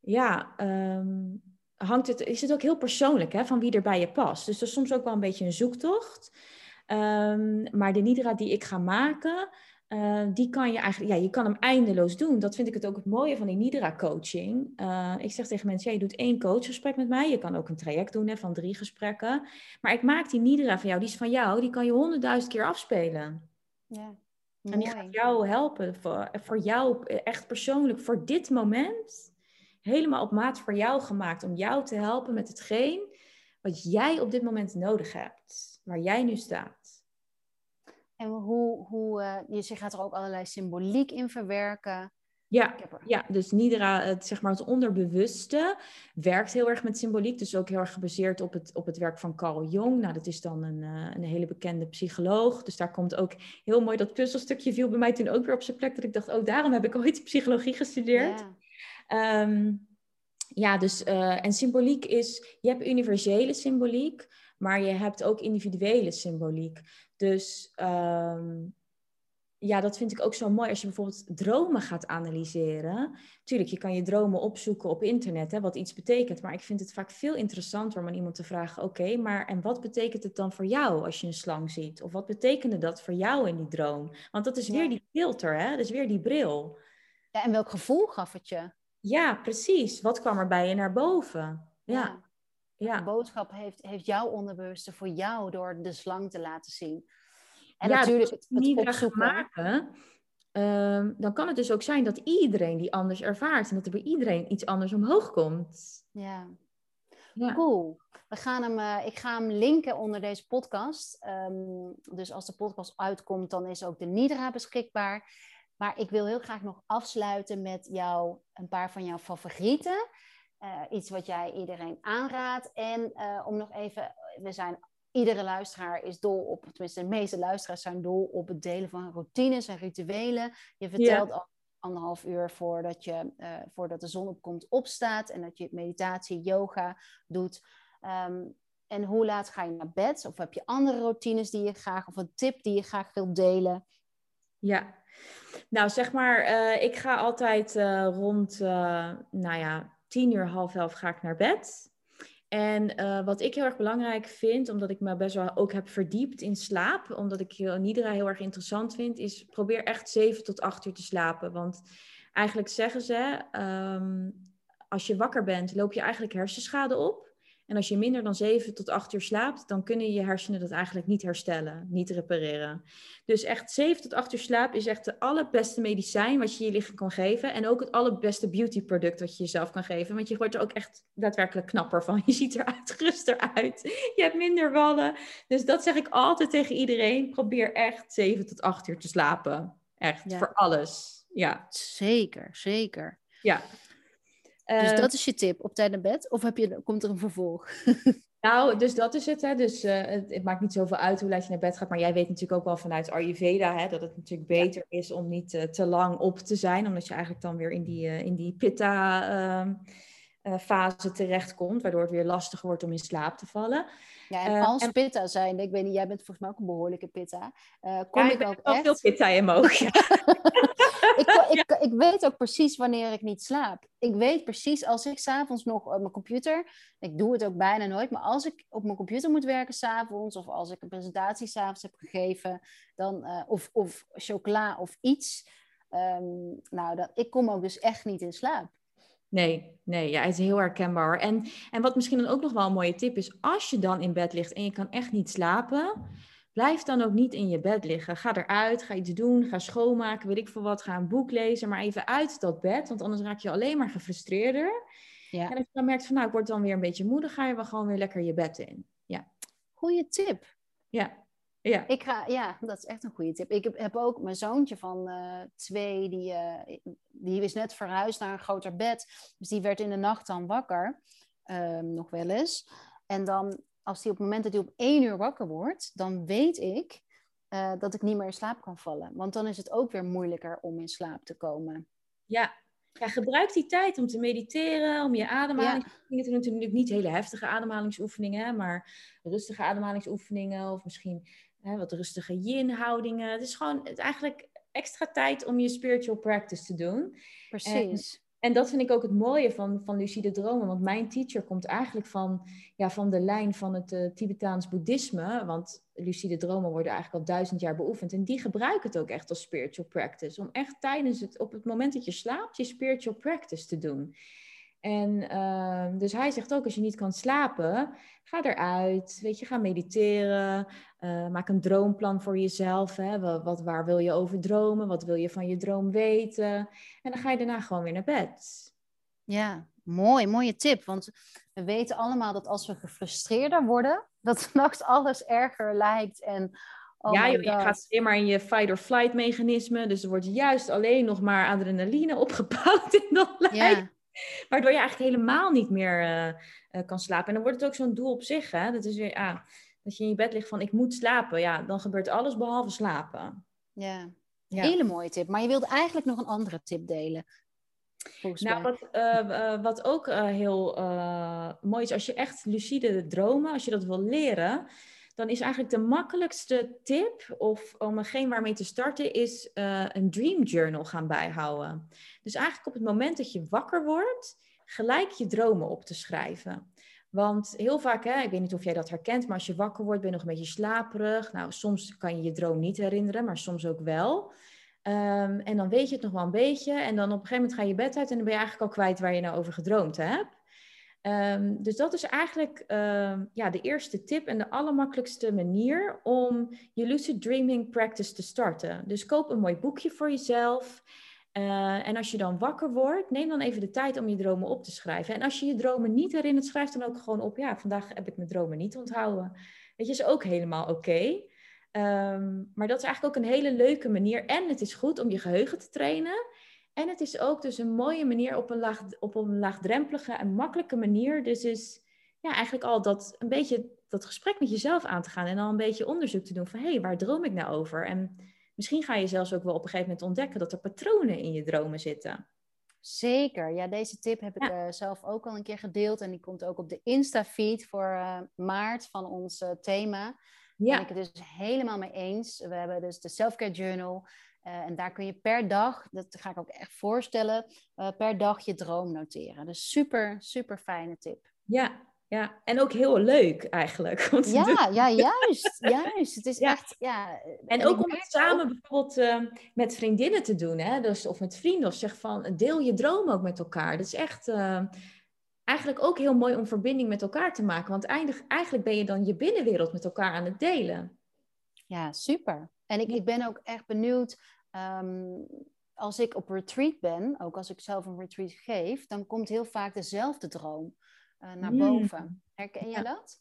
ja, um, hangt het, is het ook heel persoonlijk hè, van wie er bij je past. Dus dat is soms ook wel een beetje een zoektocht. maar de nidra die ik ga maken, Uh, die kan je eigenlijk, ja, je kan hem eindeloos doen. Dat vind ik het ook het mooie van die Nidra-coaching. Uh, ik zeg tegen mensen, ja, je doet één coachgesprek met mij. Je kan ook een traject doen hè, van drie gesprekken. Maar ik maak die Nidra van jou, die is van jou, die kan je honderdduizend keer afspelen. Ja, en die gaat jou helpen, voor, voor jou echt persoonlijk, voor dit moment. Helemaal op maat voor jou gemaakt, om jou te helpen met hetgeen wat jij op dit moment nodig hebt. Waar jij nu staat. En hoe, hoe uh, je gaat er ook allerlei symboliek in verwerken. Ja, ja, dus Nidra, het, zeg maar het onderbewuste, werkt heel erg met symboliek. Dus ook heel erg gebaseerd op het, op het werk van Carl Jung. Nou, dat is dan een, uh, een hele bekende psycholoog. Dus daar komt ook heel mooi dat puzzelstukje viel bij mij toen ook weer op zijn plek. Dat ik dacht, oh, daarom heb ik ooit psychologie gestudeerd. Ja, um, ja dus, uh, en symboliek is, je hebt universele symboliek, maar je hebt ook individuele symboliek. Dus um, ja, dat vind ik ook zo mooi als je bijvoorbeeld dromen gaat analyseren. Tuurlijk, je kan je dromen opzoeken op internet, hè, wat iets betekent. Maar ik vind het vaak veel interessanter om aan iemand te vragen: oké, maar en wat betekent het dan voor jou als je een slang ziet? Of wat betekende dat voor jou in die droom? Want dat is weer die filter, hè? dat is weer die bril. Ja, en welk gevoel gaf het je? Ja, precies. Wat kwam er bij je naar boven? Ja. ja. De boodschap heeft, heeft jouw onderbewuste voor jou door de slang te laten zien. En ja, natuurlijk het, het opzoeken. maken, um, dan kan het dus ook zijn dat iedereen die anders ervaart. En dat er bij iedereen iets anders omhoog komt. Ja. ja. Cool. We gaan hem, uh, ik ga hem linken onder deze podcast. Um, dus als de podcast uitkomt, dan is ook de Nidra beschikbaar. Maar ik wil heel graag nog afsluiten met jou, een paar van jouw favorieten. Uh, iets wat jij iedereen aanraadt. En uh, om nog even, we zijn iedere luisteraar is dol op, tenminste de meeste luisteraars zijn dol op het delen van routines en rituelen. Je vertelt al anderhalf uur voordat, je, uh, voordat de zon opkomt opstaat en dat je meditatie, yoga doet. Um, en hoe laat ga je naar bed? Of heb je andere routines die je graag, of een tip die je graag wilt delen? Ja, nou zeg maar, ik ga altijd rond, nou ja, tien uur, half elf ga ik naar bed. En uh, wat ik heel erg belangrijk vind, omdat ik me best wel ook heb verdiept in slaap, omdat ik Nidra heel erg interessant vind, is probeer echt 7 tot 8 uur te slapen. Want eigenlijk zeggen ze, um, als je wakker bent, loop je eigenlijk hersenschade op. En als je minder dan 7 tot 8 uur slaapt, dan kunnen je hersenen dat eigenlijk niet herstellen, niet repareren. Dus echt 7 tot 8 uur slaap is echt het allerbeste medicijn wat je je lichaam kan geven. En ook het allerbeste beautyproduct wat je jezelf kan geven. Want je wordt er ook echt daadwerkelijk knapper van. Je ziet er uitgeruster uit. Je hebt minder wallen. Dus dat zeg ik altijd tegen iedereen. Probeer echt 7 tot 8 uur te slapen. Echt, voor alles. Ja. Zeker, zeker. Ja. Dus uh, dat is je tip, op tijd naar bed? Of heb je, komt er een vervolg? nou, dus dat is het. Hè. Dus uh, het, het, maakt niet zoveel uit hoe laat je naar bed gaat. Maar jij weet natuurlijk ook wel vanuit Ayurveda hè, dat het natuurlijk beter ja. is om niet uh, te lang op te zijn. Omdat je eigenlijk dan weer in die, in die pitta ehm, fase terechtkomt. Waardoor het weer lastiger wordt om in slaap te vallen. Ja, en als en... pitta zijn, ik weet niet, jij bent volgens mij ook een behoorlijke pitta. kom ja, ik, ik ook echt... veel pitta in mijn ogen. ik, ik, ik, weet ook precies wanneer ik niet slaap. Ik weet precies als ik s'avonds nog op mijn computer, ik doe het ook bijna nooit, maar als ik op mijn computer moet werken s'avonds, of als ik een presentatie s'avonds heb gegeven, dan, uh, of, of chocola of iets, um, nou, dat, ik kom ook dus echt niet in slaap. Nee, nee, ja, het is heel herkenbaar. En, en wat misschien dan ook nog wel een mooie tip is, als je dan in bed ligt en je kan echt niet slapen, Blijf dan ook niet in je bed liggen. Ga eruit, ga iets doen, ga schoonmaken, weet ik veel wat. Ga een boek lezen, maar even uit dat bed. Want anders raak je alleen maar gefrustreerder. Ja. En als je dan merkt van, nou, ik word dan weer een beetje moe, dan ga je wel gewoon weer lekker je bed in. Ja. Goeie tip. Ja. Ja. Ik ga, ja, dat is echt een goede tip. Ik heb, heb ook mijn zoontje van uh, twee, die, uh, die is net verhuisd naar een groter bed. Dus die werd in de nacht dan wakker, uh, nog wel eens. En dan als hij op het moment dat hij op één uur wakker wordt, dan weet ik uh, dat ik niet meer in slaap kan vallen. Want dan is het ook weer moeilijker om in slaap te komen. Ja, ja gebruik die tijd om te mediteren, om je ademhaling ja. te. Natuurlijk niet hele heftige ademhalingsoefeningen, maar rustige ademhalingsoefeningen of misschien hè, wat rustige yin-houdingen. Het is gewoon het eigenlijk extra tijd om je spiritual practice te doen. Precies. En dat vind ik ook het mooie van, van lucide dromen. Want mijn teacher komt eigenlijk van, ja, van de lijn van het uh, Tibetaans boeddhisme. Want lucide dromen worden eigenlijk al duizend jaar beoefend. En die gebruiken het ook echt als spiritual practice. Om echt tijdens het, op het moment dat je slaapt, je spiritual practice te doen. En uh, dus hij zegt ook, als je niet kan slapen, ga eruit, weet je, ga mediteren, uh, maak een droomplan voor jezelf. Hè? Wat, waar wil je over dromen? Wat wil je van je droom weten? En dan ga je daarna gewoon weer naar bed. Ja, mooi, mooie tip. Want we weten allemaal dat als we gefrustreerder worden, dat s'nachts alles erger lijkt. En Oh ja, je, gaat alleen maar in je fight-or-flight mechanisme. Dus er wordt juist alleen nog maar adrenaline opgebouwd in dat lijf. Waardoor je eigenlijk helemaal niet meer uh, uh, kan slapen. En dan wordt het ook zo'n doel op zich. Hè? Dat is weer, ah, dat je in je bed ligt van ik moet slapen. Ja, dan gebeurt alles behalve slapen. Ja, ja. hele mooie tip. Maar je wilde eigenlijk nog een andere tip delen. Nou, wat, uh, wat ook heel mooi is, als je echt lucide dromen, als je dat wil leren, dan is eigenlijk de makkelijkste tip of om geen waarmee te starten, is uh, een dream journal gaan bijhouden. Dus eigenlijk op het moment dat je wakker wordt, gelijk je dromen op te schrijven. Want heel vaak, hè, ik weet niet of jij dat herkent, maar als je wakker wordt, ben je nog een beetje slaperig. Nou, soms kan je je droom niet herinneren, maar soms ook wel. Um, en dan weet je het nog wel een beetje. En dan op een gegeven moment ga je bed uit en dan ben je eigenlijk al kwijt waar je nou over gedroomd hebt. Um, dus dat is eigenlijk uh, ja, de eerste tip en de allermakkelijkste manier om je lucid dreaming practice te starten. Dus koop een mooi boekje voor jezelf. Uh, en als je dan wakker wordt, neem dan even de tijd om je dromen op te schrijven. En als je je dromen niet herinnert, schrijf dan ook gewoon op. Ja, vandaag heb ik mijn dromen niet onthouden. Je, is ook helemaal oké. Um, maar dat is eigenlijk ook een hele leuke manier. En het is goed om je geheugen te trainen. En het is ook dus een mooie manier op een, laag, op een laagdrempelige en makkelijke manier. Dus is ja, eigenlijk al dat een beetje dat gesprek met jezelf aan te gaan en al een beetje onderzoek te doen van hé, hey, waar droom ik nou over? En misschien ga je zelfs ook wel op een gegeven moment ontdekken dat er patronen in je dromen zitten. Zeker, ja, deze tip heb ik uh, zelf ook al een keer gedeeld en die komt ook op de Insta-feed voor uh, maart van ons uh, thema. Ja. Ben ik het dus helemaal mee eens. We hebben dus de Selfcare Journal. Uh, en daar kun je per dag, dat ga ik ook echt voorstellen, uh, per dag je droom noteren. Dus super, super fijne tip. Ja, ja. en ook heel leuk eigenlijk. ja, ja, juist, juist. Het is echt, ja. En, en ook om het samen bijvoorbeeld uh, met vriendinnen te doen, hè? Dus, of met vrienden, of zeg van, deel je droom ook met elkaar. Dat is echt eigenlijk ook heel mooi om verbinding met elkaar te maken. Want eigenlijk ben je dan je binnenwereld met elkaar aan het delen. Ja, super. En ik, ik ben ook echt benieuwd Ehm, als ik op retreat ben, ook als ik zelf een retreat geef, dan komt heel vaak dezelfde droom uh, naar hmm. boven. Herken je dat?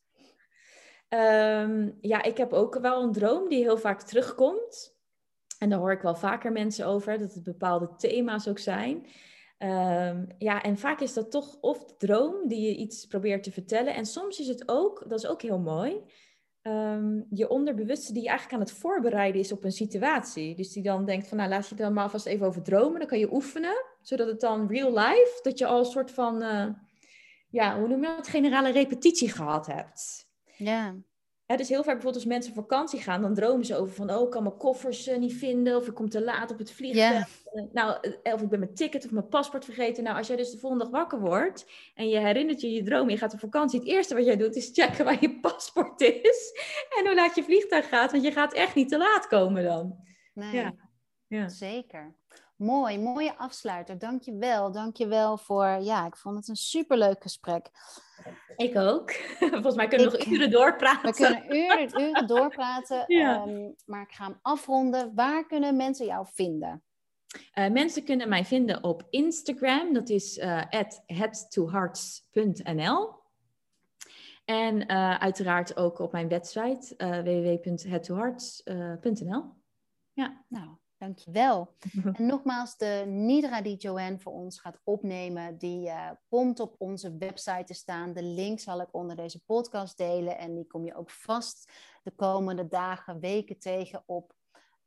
Ehm, ja, ik heb ook wel een droom die heel vaak terugkomt. En daar hoor ik wel vaker mensen over, dat het bepaalde thema's ook zijn. Um, ja, en vaak is dat toch of de droom die je iets probeert te vertellen. En soms is het ook, dat is ook heel mooi, um, je onderbewuste die eigenlijk aan het voorbereiden is op een situatie. Dus die dan denkt van, nou laat je dan maar vast even over dromen. Dan kan je oefenen, zodat het dan real life, dat je al een soort van, uh, ja, hoe noem je dat, generale repetitie gehad hebt. Ja dus heel vaak bijvoorbeeld als mensen op vakantie gaan, dan dromen ze over van, oh, ik kan mijn koffers uh, niet vinden, of ik kom te laat op het vliegtuig. Uh, nou, eh, of ik ben mijn ticket of mijn paspoort vergeten. Nou, als jij dus de volgende dag wakker wordt en je herinnert je je droom, je gaat op vakantie, het eerste wat jij doet is checken waar je paspoort is en hoe laat je vliegtuig gaat, want je gaat echt niet te laat komen dan. Nee, ja. ja. zeker. Mooi, mooie afsluiter. Dank je wel. Dank je wel voor, ja, ik vond het een superleuk gesprek. Ik ook. Volgens mij kunnen we nog uren doorpraten. We kunnen uren, uren doorpraten. Ja. Um, maar ik ga hem afronden. Waar kunnen mensen jou vinden? Uh, mensen kunnen mij vinden op Instagram. Dat is uh, headtohearts.nl. En uh, uiteraard ook op mijn website www.headtohearts.nl. Ja. Nou, Dankjewel. En nogmaals, de Nidra die Joanne voor ons gaat opnemen, die uh, komt op onze website te staan. De link zal ik onder deze podcast delen en die kom je ook vast de komende dagen, weken tegen op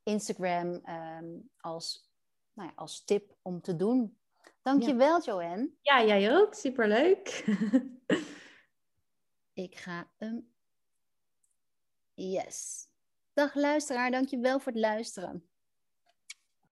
Instagram um, als, nou ja, als tip om te doen. Dankjewel, ja. Joanne. Ja, jij ook. Superleuk. ik ga hem... Yes. Dag luisteraar, dankjewel voor het luisteren.